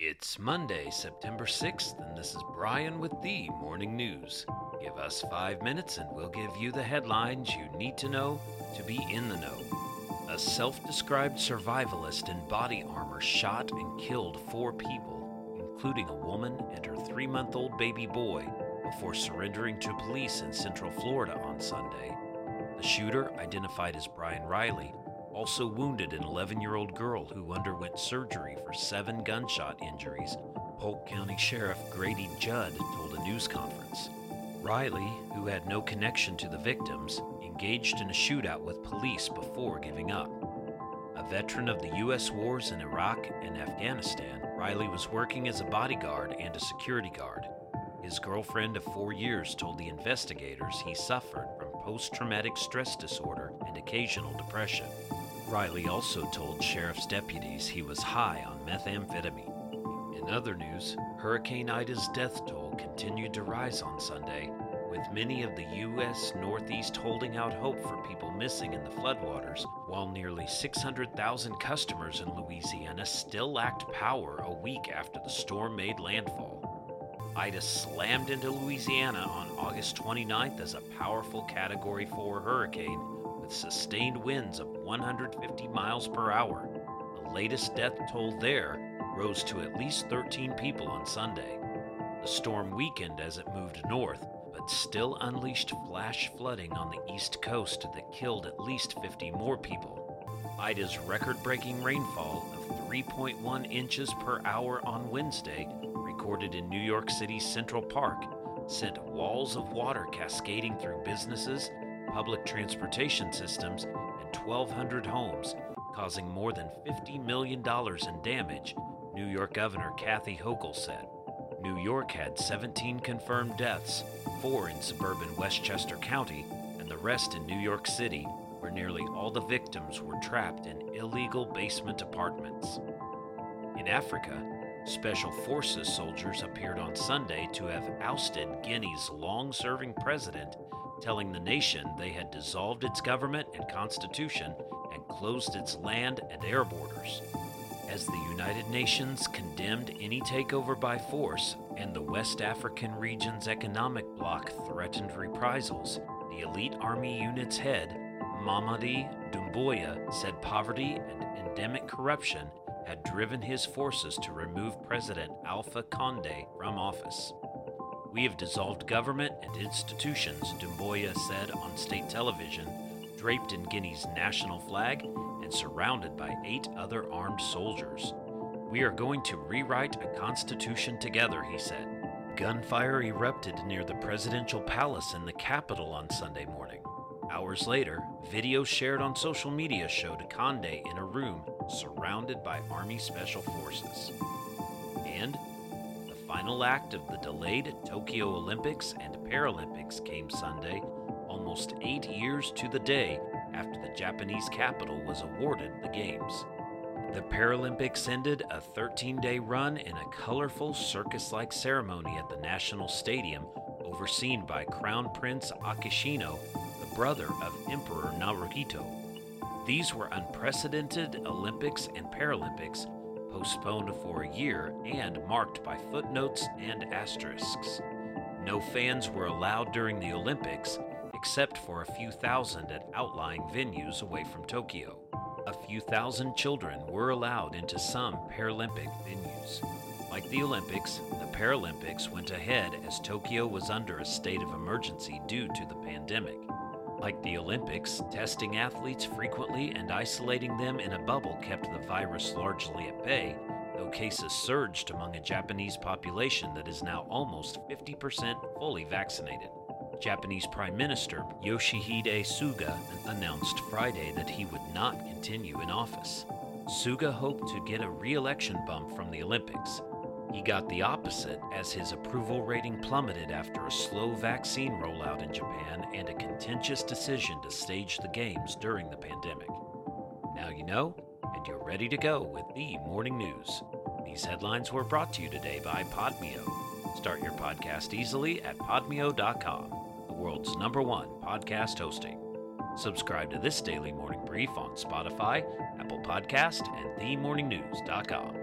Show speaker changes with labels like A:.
A: It's Monday, September 6th, and this is Brian with the Morning News. Give us five minutes and we'll give you the headlines you need to know to be in the know. A self described survivalist in body armor shot and killed four people, including a woman and her three month old baby boy, before surrendering to police in Central Florida on Sunday. The shooter, identified as Brian Riley, also wounded an 11 year old girl who underwent surgery for seven gunshot injuries, Polk County Sheriff Grady Judd told a news conference. Riley, who had no connection to the victims, engaged in a shootout with police before giving up. A veteran of the U.S. wars in Iraq and Afghanistan, Riley was working as a bodyguard and a security guard. His girlfriend of four years told the investigators he suffered from post traumatic stress disorder and occasional depression. Riley also told sheriff's deputies he was high on methamphetamine. In other news, Hurricane Ida's death toll continued to rise on Sunday, with many of the U.S. Northeast holding out hope for people missing in the floodwaters, while nearly 600,000 customers in Louisiana still lacked power a week after the storm made landfall. Ida slammed into Louisiana on August 29th as a powerful Category 4 hurricane with sustained winds of 150 miles per hour. The latest death toll there rose to at least 13 people on Sunday. The storm weakened as it moved north, but still unleashed flash flooding on the east coast that killed at least 50 more people. Ida's record breaking rainfall of 3.1 inches per hour on Wednesday, recorded in New York City's Central Park, sent walls of water cascading through businesses, public transportation systems, and 1,200 homes, causing more than $50 million in damage, New York Governor Kathy Hochul said. New York had 17 confirmed deaths, four in suburban Westchester County, and the rest in New York City, where nearly all the victims were trapped in illegal basement apartments. In Africa, Special Forces soldiers appeared on Sunday to have ousted Guinea's long serving president, telling the nation they had dissolved its government and constitution and closed its land and air borders. As the United Nations condemned any takeover by force and the West African region's economic bloc threatened reprisals, the elite army unit's head, Mamadi Doumbouya, said poverty and endemic corruption had driven his forces to remove President Alpha Conde from office. We have dissolved government and institutions, Doumbouya said on state television, draped in Guinea's national flag and surrounded by eight other armed soldiers. We are going to rewrite a constitution together, he said. Gunfire erupted near the presidential palace in the capital on Sunday morning. Hours later, videos shared on social media showed Conde in a room surrounded by Army Special Forces. And final act of the delayed Tokyo Olympics and Paralympics came Sunday, almost eight years to the day after the Japanese capital was awarded the Games. The Paralympics ended a 13 day run in a colorful circus like ceremony at the National Stadium, overseen by Crown Prince Akishino, the brother of Emperor Naruhito. These were unprecedented Olympics and Paralympics, postponed for a year and marked by footnotes and asterisks. No fans were allowed during the Olympics, except for a few thousand at outlying venues away from Tokyo. A few thousand children were allowed into some Paralympic venues. Like the Olympics, the Paralympics went ahead as Tokyo was under a state of emergency due to the pandemic. Like the Olympics, testing athletes frequently and isolating them in a bubble kept the virus largely at bay, though cases surged among a Japanese population that is now almost 50% fully vaccinated. Japanese Prime Minister Yoshihide Suga announced Friday that he would not continue in office. Suga hoped to get a re election bump from the Olympics. He got the opposite as his approval rating plummeted after a slow vaccine rollout in Japan and a contentious decision to stage the Games during the pandemic. Now you know, and you're ready to go with the morning news. These headlines were brought to you today by Podmeo. Start your podcast easily at podmeo.com, the world's number one podcast hosting. Subscribe to this daily morning brief on Spotify, Apple Podcast, and themorningnews.com.